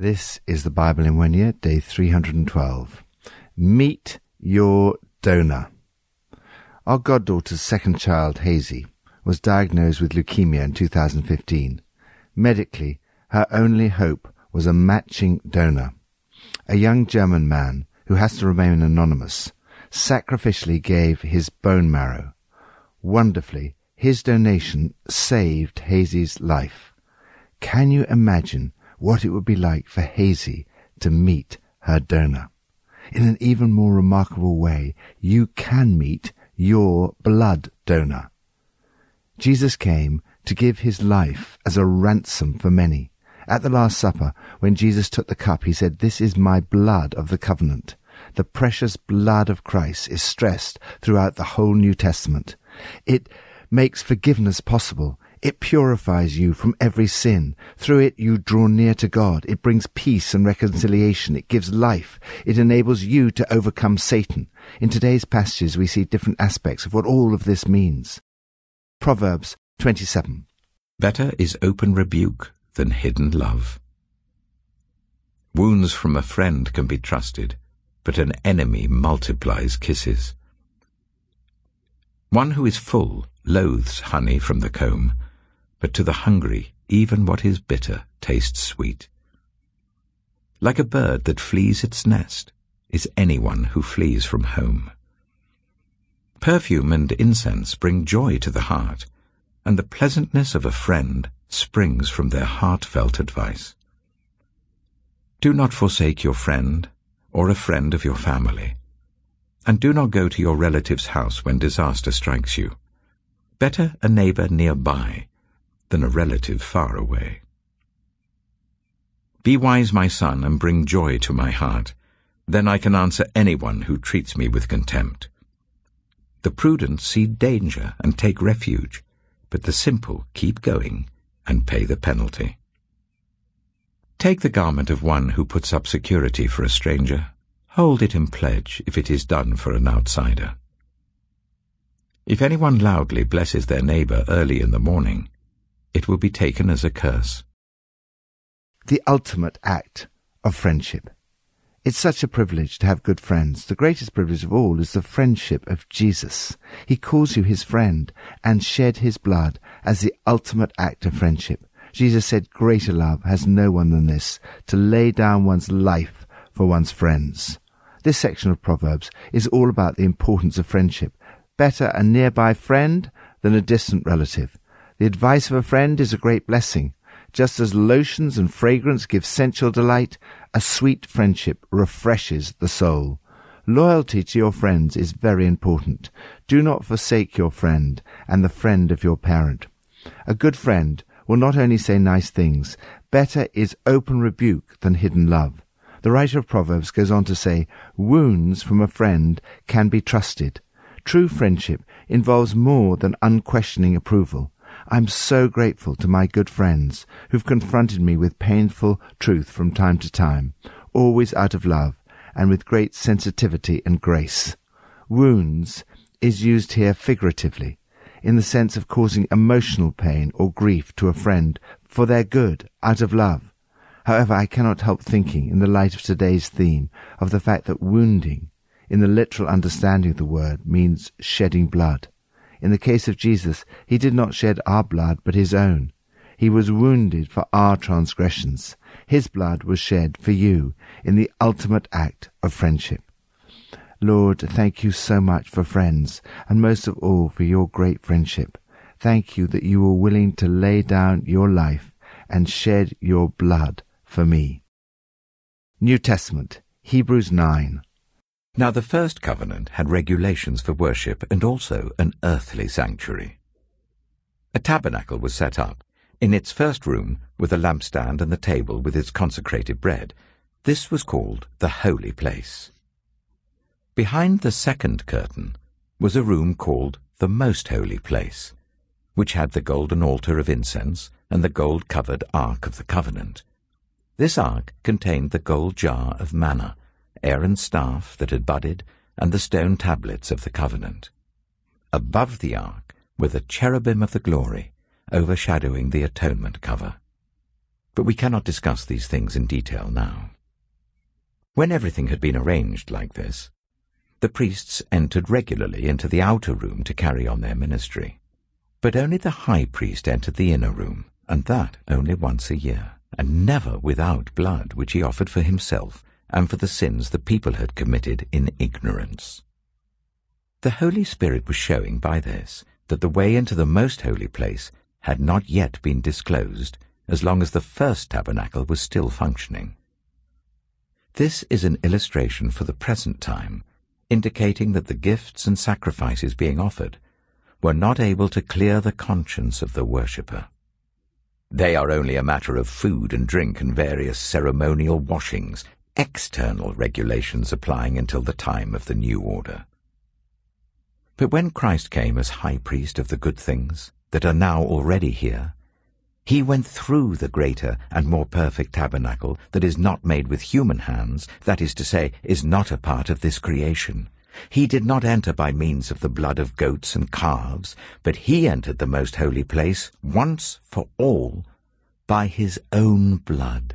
This is the Bible in one year, day 312. Meet your donor. Our goddaughter's second child, Hazy, was diagnosed with leukemia in 2015. Medically, her only hope was a matching donor. A young German man, who has to remain anonymous, sacrificially gave his bone marrow. Wonderfully, his donation saved Hazy's life. Can you imagine what it would be like for Hazy to meet her donor. In an even more remarkable way, you can meet your blood donor. Jesus came to give his life as a ransom for many. At the Last Supper, when Jesus took the cup, he said, This is my blood of the covenant. The precious blood of Christ is stressed throughout the whole New Testament. It makes forgiveness possible. It purifies you from every sin. Through it you draw near to God. It brings peace and reconciliation. It gives life. It enables you to overcome Satan. In today's passages we see different aspects of what all of this means. Proverbs 27. Better is open rebuke than hidden love. Wounds from a friend can be trusted, but an enemy multiplies kisses. One who is full loathes honey from the comb, but to the hungry even what is bitter tastes sweet. Like a bird that flees its nest is anyone who flees from home. Perfume and incense bring joy to the heart, and the pleasantness of a friend springs from their heartfelt advice. Do not forsake your friend or a friend of your family, and do not go to your relative's house when disaster strikes you. Better a neighbor nearby than a relative far away. Be wise, my son, and bring joy to my heart. Then I can answer anyone who treats me with contempt. The prudent see danger and take refuge, but the simple keep going and pay the penalty. Take the garment of one who puts up security for a stranger. Hold it in pledge if it is done for an outsider. If anyone loudly blesses their neighbor early in the morning, it will be taken as a curse. The ultimate act of friendship. It's such a privilege to have good friends. The greatest privilege of all is the friendship of Jesus. He calls you his friend and shed his blood as the ultimate act of friendship. Jesus said, Greater love has no one than this, to lay down one's life for one's friends. This section of Proverbs is all about the importance of friendship. Better a nearby friend than a distant relative. The advice of a friend is a great blessing. Just as lotions and fragrance give sensual delight, a sweet friendship refreshes the soul. Loyalty to your friends is very important. Do not forsake your friend and the friend of your parent. A good friend will not only say nice things, better is open rebuke than hidden love. The writer of Proverbs goes on to say, wounds from a friend can be trusted. True friendship involves more than unquestioning approval. I'm so grateful to my good friends who've confronted me with painful truth from time to time, always out of love and with great sensitivity and grace. Wounds is used here figuratively, in the sense of causing emotional pain or grief to a friend for their good, out of love. However, I cannot help thinking, in the light of today's theme, of the fact that wounding, in the literal understanding of the word, means shedding blood. In the case of Jesus, he did not shed our blood, but his own. He was wounded for our transgressions. His blood was shed for you in the ultimate act of friendship. Lord, thank you so much for friends, and most of all for your great friendship. Thank you that you were willing to lay down your life and shed your blood for me. New Testament, Hebrews 9. Now the first covenant had regulations for worship and also an earthly sanctuary. A tabernacle was set up. In its first room with the lampstand and the table with its consecrated bread. This was called the holy place. Behind the second curtain was a room called the most holy place, which had the golden altar of incense and the gold-covered ark of the covenant. This ark contained the gold jar of manna, Aaron's staff that had budded, and the stone tablets of the covenant. Above the ark were the cherubim of the glory, overshadowing the atonement cover. But we cannot discuss these things in detail now. When everything had been arranged like this, the priests entered regularly into the outer room to carry on their ministry. But only the high priest entered the inner room, and that only once a year, and never without blood which he offered for himself and for the sins the people had committed in ignorance. The Holy Spirit was showing by this that the way into the most holy place had not yet been disclosed as long as the first tabernacle was still functioning. This is an illustration for the present time, indicating that the gifts and sacrifices being offered were not able to clear the conscience of the worshipper. They are only a matter of food and drink and various ceremonial washings, external regulations applying until the time of the new order. But when Christ came as high priest of the good things that are now already here, he went through the greater and more perfect tabernacle that is not made with human hands, that is to say, is not a part of this creation. He did not enter by means of the blood of goats and calves, but he entered the most holy place once for all by his own blood,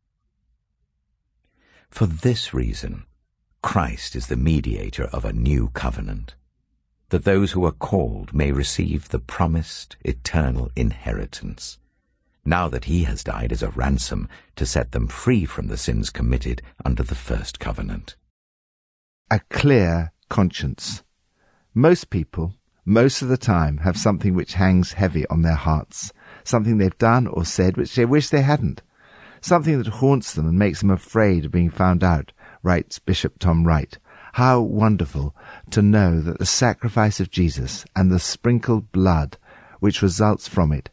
For this reason, Christ is the mediator of a new covenant, that those who are called may receive the promised eternal inheritance, now that he has died as a ransom to set them free from the sins committed under the first covenant. A clear conscience. Most people, most of the time, have something which hangs heavy on their hearts, something they've done or said which they wish they hadn't, something that haunts them and makes them afraid of being found out, writes Bishop Tom Wright. How wonderful to know that the sacrifice of Jesus and the sprinkled blood which results from it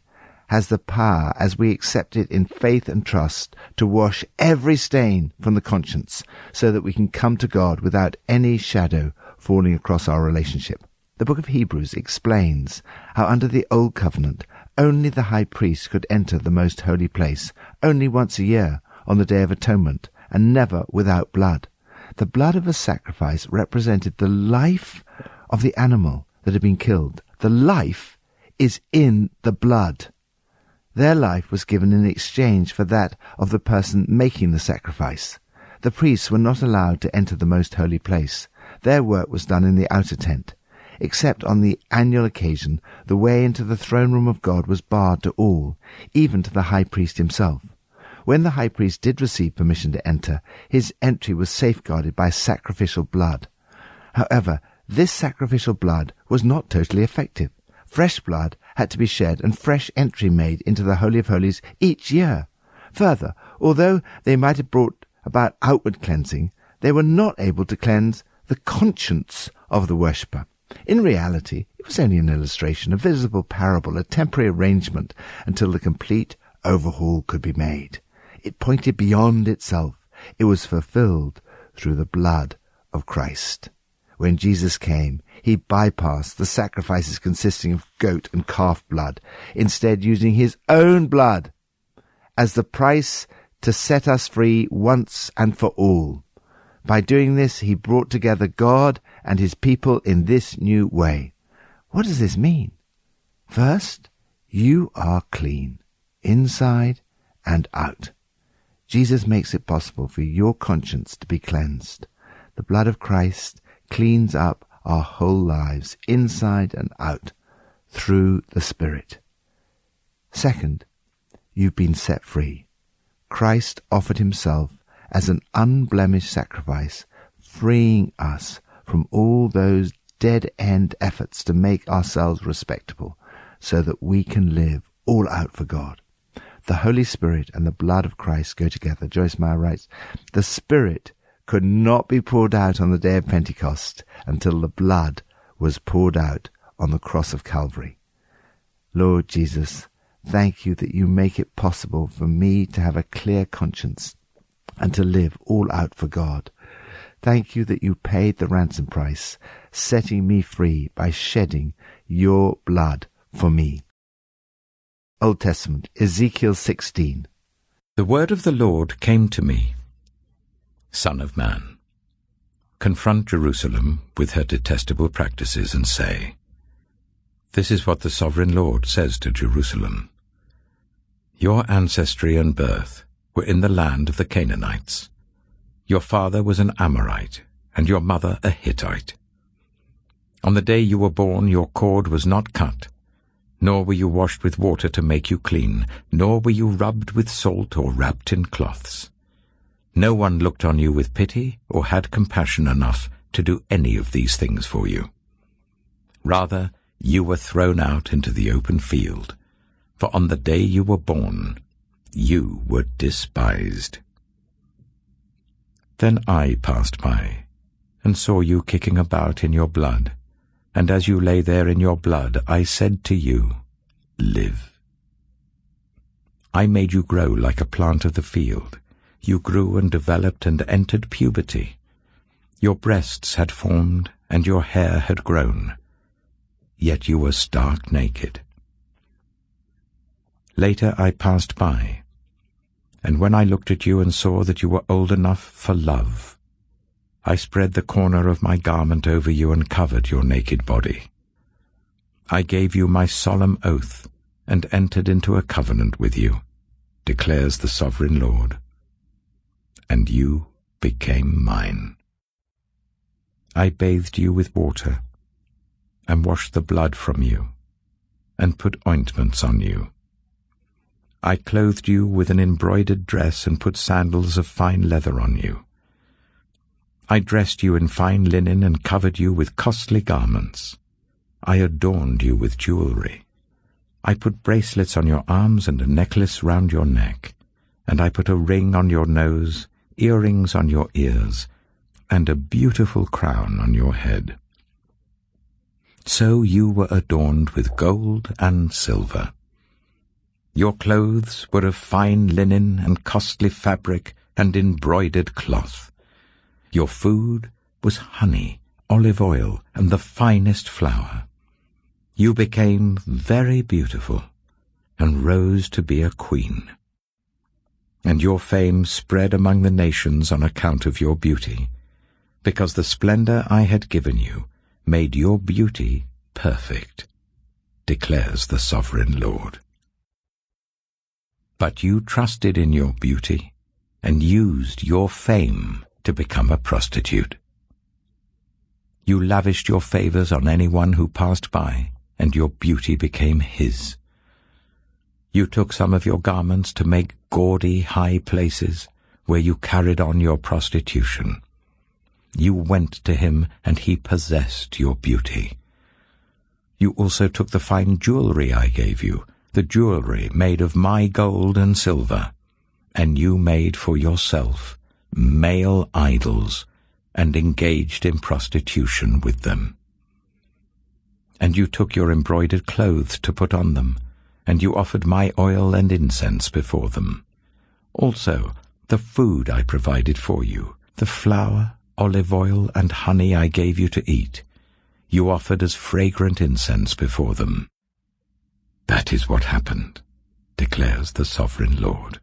has the power, as we accept it in faith and trust, to wash every stain from the conscience so that we can come to God without any shadow falling across our relationship. The book of Hebrews explains how under the old covenant only the high priest could enter the most holy place, only once a year, on the day of atonement, and never without blood. The blood of a sacrifice represented the life of the animal that had been killed. The life is in the blood. Their life was given in exchange for that of the person making the sacrifice. The priests were not allowed to enter the most holy place. Their work was done in the outer tent. Except on the annual occasion, the way into the throne room of God was barred to all, even to the high priest himself. When the high priest did receive permission to enter, his entry was safeguarded by sacrificial blood. However, this sacrificial blood was not totally effective. Fresh blood had to be shed and fresh entry made into the Holy of Holies each year. Further, although they might have brought about outward cleansing, they were not able to cleanse the conscience of the worshipper. In reality, it was only an illustration, a visible parable, a temporary arrangement until the complete overhaul could be made. It pointed beyond itself. It was fulfilled through the blood of Christ. When Jesus came, he bypassed the sacrifices consisting of goat and calf blood, instead using his own blood as the price to set us free once and for all. By doing this, he brought together God and his people in this new way. What does this mean? First, you are clean, inside and out. Jesus makes it possible for your conscience to be cleansed. The blood of Christ cleans up our whole lives, inside and out, through the Spirit. Second, you've been set free. Christ offered himself as an unblemished sacrifice, freeing us from all those dead end efforts to make ourselves respectable, so that we can live all out for God. The Holy Spirit and the blood of Christ go together. Joyce Meyer writes, The Spirit could not be poured out on the day of Pentecost until the blood was poured out on the cross of Calvary. Lord Jesus, Thank you that you make it possible for me to have a clear conscience and to live all out for God. Thank you that you paid the ransom price, setting me free by shedding your blood for me. Old Testament, Ezekiel 16. The word of the Lord came to me. Son of man, confront Jerusalem with her detestable practices and say, This is what the sovereign Lord says to Jerusalem. Your ancestry and birth were in the land of the Canaanites. Your father was an Amorite, and your mother a Hittite. On the day you were born your cord was not cut, nor were you washed with water to make you clean, nor were you rubbed with salt or wrapped in cloths. No one looked on you with pity or had compassion enough to do any of these things for you. Rather, you were thrown out into the open field, for on the day you were born, you were despised. Then I passed by, and saw you kicking about in your blood, and as you lay there in your blood, I said to you, Live. I made you grow like a plant of the field. You grew and developed and entered puberty. Your breasts had formed, and your hair had grown. Yet you were stark naked. Later I passed by, and when I looked at you and saw that you were old enough for love, I spread the corner of my garment over you and covered your naked body. I gave you my solemn oath and entered into a covenant with you, declares the sovereign Lord. And you became mine. I bathed you with water and washed the blood from you and put ointments on you. I clothed you with an embroidered dress and put sandals of fine leather on you. I dressed you in fine linen and covered you with costly garments. I adorned you with jewelry. I put bracelets on your arms and a necklace round your neck, and I put a ring on your nose, earrings on your ears, and a beautiful crown on your head. So you were adorned with gold and silver. Your clothes were of fine linen and costly fabric and embroidered cloth. Your food was honey, olive oil, and the finest flour. You became very beautiful and rose to be a queen. And your fame spread among the nations on account of your beauty, because the splendor I had given you made your beauty perfect, declares the sovereign Lord. But you trusted in your beauty and used your fame to become a prostitute. You lavished your favors on anyone who passed by, and your beauty became his. You took some of your garments to make gaudy high places where you carried on your prostitution. You went to him, and he possessed your beauty. You also took the fine jewelry I gave you, the jewelry made of my gold and silver, and you made for yourself male idols and engaged in prostitution with them. And you took your embroidered clothes to put on them, and you offered my oil and incense before them. Also, the food I provided for you, the flour, olive oil, and honey I gave you to eat, you offered as fragrant incense before them. That is what happened, declares the sovereign Lord.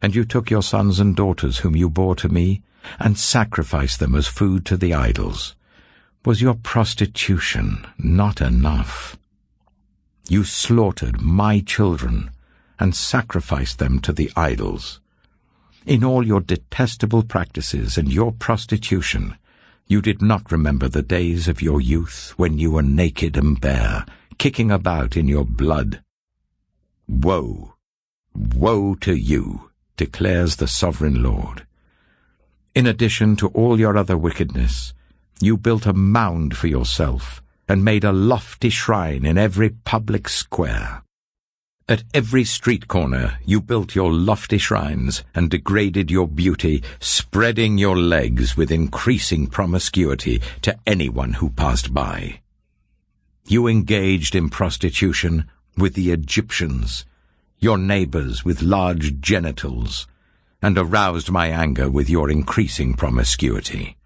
And you took your sons and daughters whom you bore to me, and sacrificed them as food to the idols. Was your prostitution not enough? You slaughtered my children, and sacrificed them to the idols. In all your detestable practices and your prostitution, you did not remember the days of your youth when you were naked and bare, kicking about in your blood. Woe! Woe to you! declares the sovereign Lord. In addition to all your other wickedness, you built a mound for yourself and made a lofty shrine in every public square. At every street corner you built your lofty shrines and degraded your beauty, spreading your legs with increasing promiscuity to anyone who passed by. You engaged in prostitution with the Egyptians, your neighbors with large genitals, and aroused my anger with your increasing promiscuity.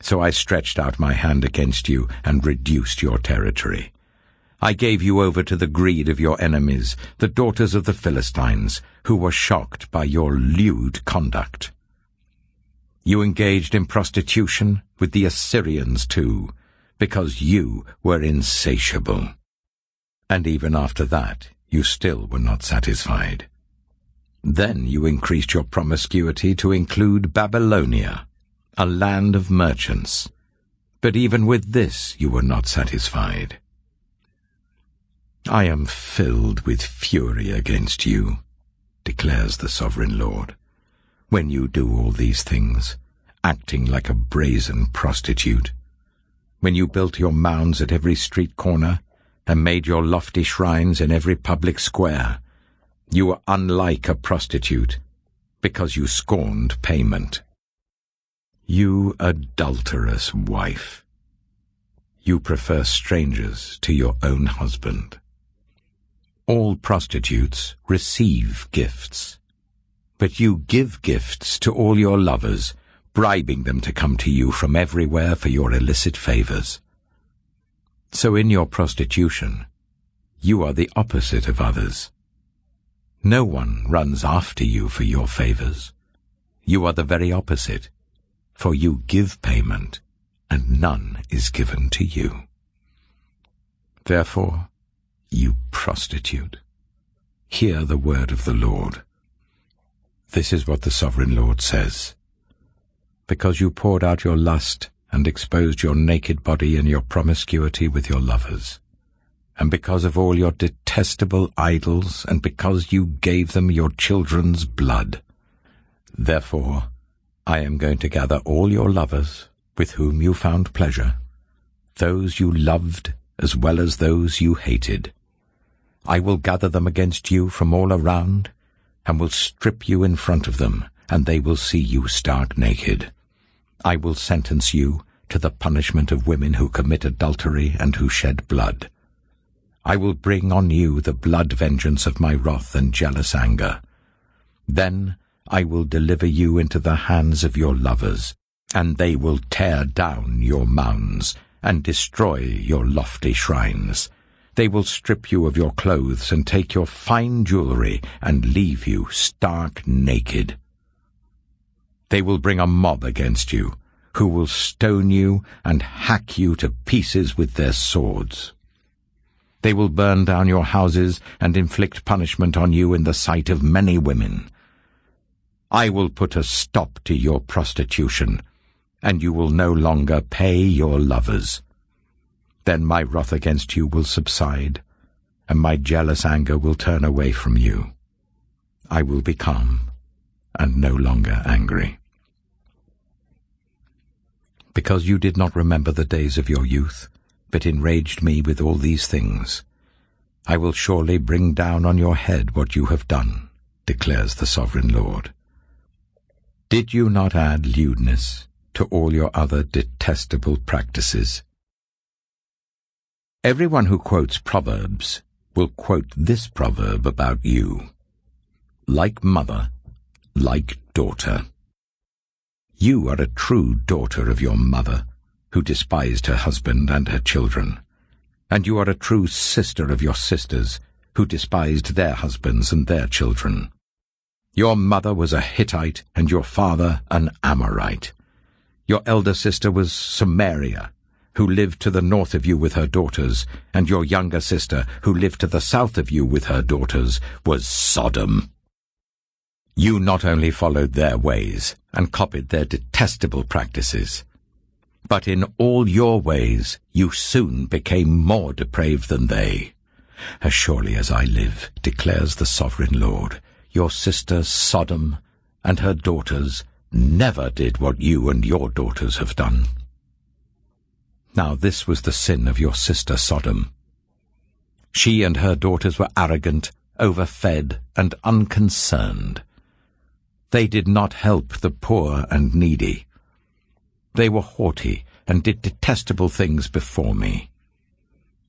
So I stretched out my hand against you and reduced your territory. I gave you over to the greed of your enemies, the daughters of the Philistines, who were shocked by your lewd conduct. You engaged in prostitution with the Assyrians too, because you were insatiable. And even after that, you still were not satisfied. Then you increased your promiscuity to include Babylonia, a land of merchants. But even with this you were not satisfied. I am filled with fury against you, declares the Sovereign Lord, when you do all these things, acting like a brazen prostitute. When you built your mounds at every street corner, and made your lofty shrines in every public square, you were unlike a prostitute, because you scorned payment. You adulterous wife, you prefer strangers to your own husband. All prostitutes receive gifts, but you give gifts to all your lovers, bribing them to come to you from everywhere for your illicit favors. So in your prostitution, you are the opposite of others. No one runs after you for your favors. You are the very opposite, for you give payment, and none is given to you. Therefore, you prostitute, hear the word of the Lord. This is what the sovereign Lord says. Because you poured out your lust and exposed your naked body in your promiscuity with your lovers, and because of all your detestable idols, and because you gave them your children's blood. Therefore, I am going to gather all your lovers, with whom you found pleasure, those you loved as well as those you hated. I will gather them against you from all around, and will strip you in front of them, and they will see you stark naked. I will sentence you to the punishment of women who commit adultery and who shed blood. I will bring on you the blood vengeance of my wrath and jealous anger. Then I will deliver you into the hands of your lovers, and they will tear down your mounds and destroy your lofty shrines. They will strip you of your clothes and take your fine jewelry and leave you stark naked. They will bring a mob against you, who will stone you and hack you to pieces with their swords. They will burn down your houses and inflict punishment on you in the sight of many women. I will put a stop to your prostitution, and you will no longer pay your lovers. Then my wrath against you will subside, and my jealous anger will turn away from you. I will be calm and no longer angry. Because you did not remember the days of your youth, but enraged me with all these things, I will surely bring down on your head what you have done, declares the Sovereign Lord. Did you not add lewdness to all your other detestable practices? Everyone who quotes Proverbs will quote this proverb about you. Like mother, like daughter. You are a true daughter of your mother, who despised her husband and her children. And you are a true sister of your sisters, who despised their husbands and their children. Your mother was a Hittite, and your father an Amorite. Your elder sister was Samaria, who lived to the north of you with her daughters, and your younger sister, who lived to the south of you with her daughters, was Sodom. You not only followed their ways and copied their detestable practices, but in all your ways you soon became more depraved than they. As surely as I live, declares the Sovereign Lord, your sister Sodom and her daughters never did what you and your daughters have done. Now this was the sin of your sister Sodom. She and her daughters were arrogant, overfed, and unconcerned. They did not help the poor and needy. They were haughty and did detestable things before me.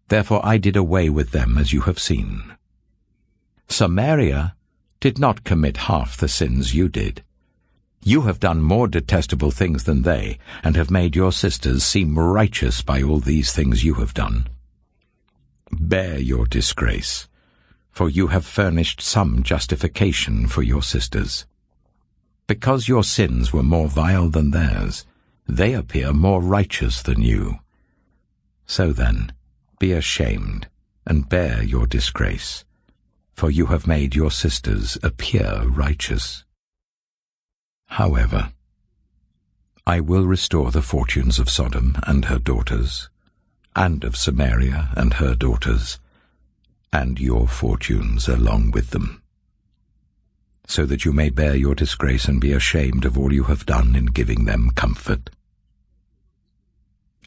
Therefore I did away with them as you have seen. Samaria did not commit half the sins you did. You have done more detestable things than they, and have made your sisters seem righteous by all these things you have done. Bear your disgrace, for you have furnished some justification for your sisters. Because your sins were more vile than theirs, they appear more righteous than you. So then, be ashamed, and bear your disgrace, for you have made your sisters appear righteous. However, I will restore the fortunes of Sodom and her daughters, and of Samaria and her daughters, and your fortunes along with them, so that you may bear your disgrace and be ashamed of all you have done in giving them comfort.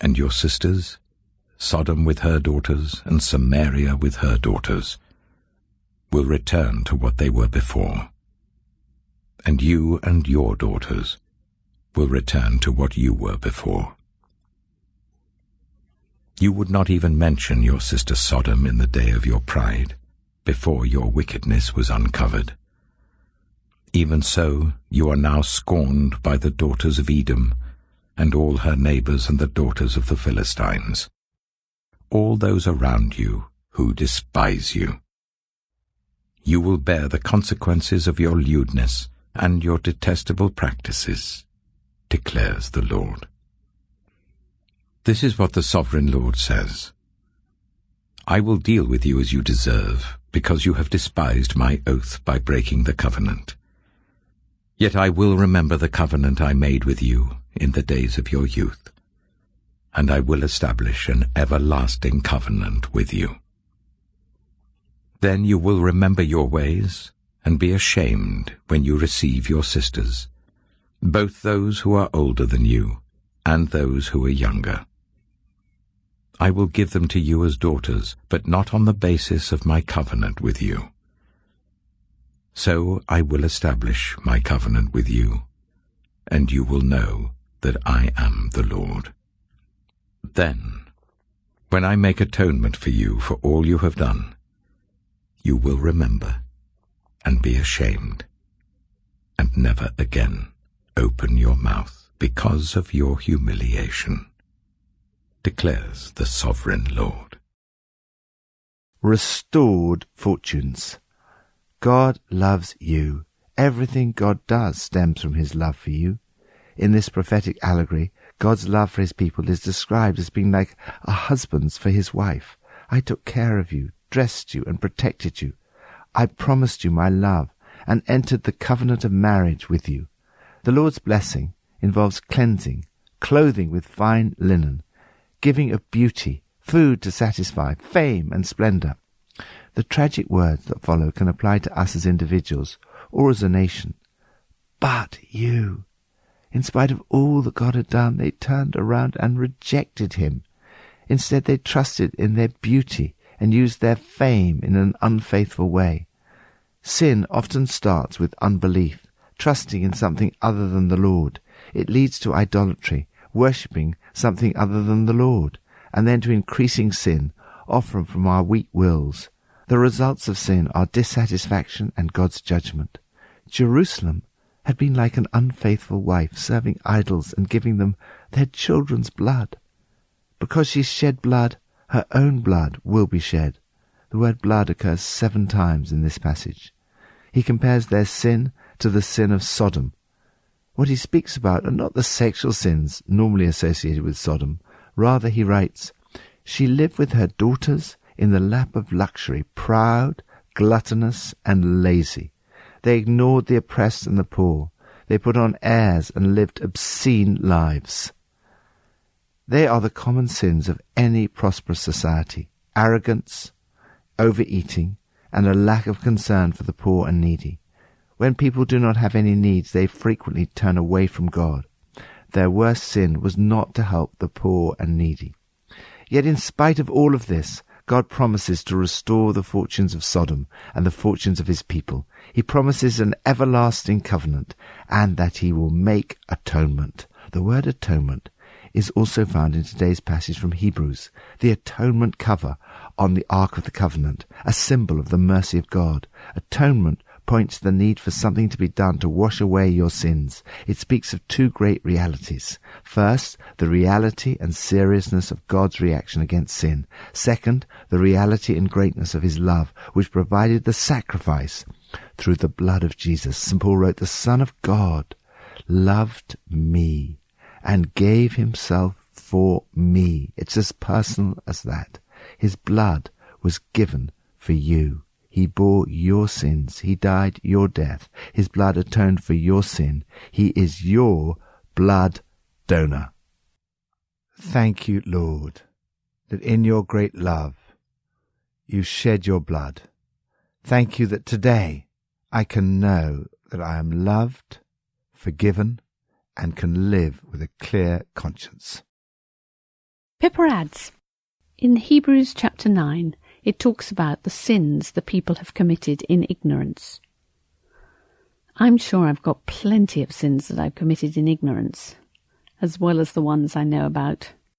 And your sisters, Sodom with her daughters, and Samaria with her daughters, will return to what they were before and you and your daughters will return to what you were before. You would not even mention your sister Sodom in the day of your pride, before your wickedness was uncovered. Even so, you are now scorned by the daughters of Edom, and all her neighbors and the daughters of the Philistines, all those around you who despise you. You will bear the consequences of your lewdness, and your detestable practices, declares the Lord. This is what the Sovereign Lord says. I will deal with you as you deserve, because you have despised my oath by breaking the covenant. Yet I will remember the covenant I made with you in the days of your youth, and I will establish an everlasting covenant with you. Then you will remember your ways, and be ashamed when you receive your sisters, both those who are older than you and those who are younger. I will give them to you as daughters, but not on the basis of my covenant with you. So I will establish my covenant with you, and you will know that I am the Lord. Then, when I make atonement for you for all you have done, you will remember and be ashamed, and never again open your mouth because of your humiliation, declares the sovereign Lord. Restored fortunes. God loves you. Everything God does stems from his love for you. In this prophetic allegory, God's love for his people is described as being like a husband's for his wife. I took care of you, dressed you, and protected you. I promised you my love and entered the covenant of marriage with you. The Lord's blessing involves cleansing, clothing with fine linen, giving of beauty, food to satisfy, fame and splendor. The tragic words that follow can apply to us as individuals or as a nation. But you, in spite of all that God had done, they turned around and rejected him. Instead, they trusted in their beauty and used their fame in an unfaithful way. Sin often starts with unbelief, trusting in something other than the Lord. It leads to idolatry, worshipping something other than the Lord, and then to increasing sin, often from our weak wills. The results of sin are dissatisfaction and God's judgment. Jerusalem had been like an unfaithful wife serving idols and giving them their children's blood. Because she shed blood, her own blood will be shed. The word blood occurs seven times in this passage. He compares their sin to the sin of Sodom. What he speaks about are not the sexual sins normally associated with Sodom. Rather, he writes, She lived with her daughters in the lap of luxury, proud, gluttonous, and lazy. They ignored the oppressed and the poor. They put on airs and lived obscene lives. They are the common sins of any prosperous society arrogance, overeating, and a lack of concern for the poor and needy. When people do not have any needs, they frequently turn away from God. Their worst sin was not to help the poor and needy. Yet, in spite of all of this, God promises to restore the fortunes of Sodom and the fortunes of his people. He promises an everlasting covenant and that he will make atonement. The word atonement is also found in today's passage from Hebrews, the atonement cover on the Ark of the Covenant, a symbol of the mercy of God. Atonement points to the need for something to be done to wash away your sins. It speaks of two great realities. First, the reality and seriousness of God's reaction against sin. Second, the reality and greatness of his love, which provided the sacrifice through the blood of Jesus. St. Paul wrote, The Son of God loved me and gave himself for me. It's as personal as that. His blood was given for you. He bore your sins. He died your death. His blood atoned for your sin. He is your blood donor. Thank you, Lord, that in your great love you shed your blood. Thank you that today I can know that I am loved, forgiven, and can live with a clear conscience. Pippa adds, in Hebrews chapter 9, it talks about the sins the people have committed in ignorance. I'm sure I've got plenty of sins that I've committed in ignorance, as well as the ones I know about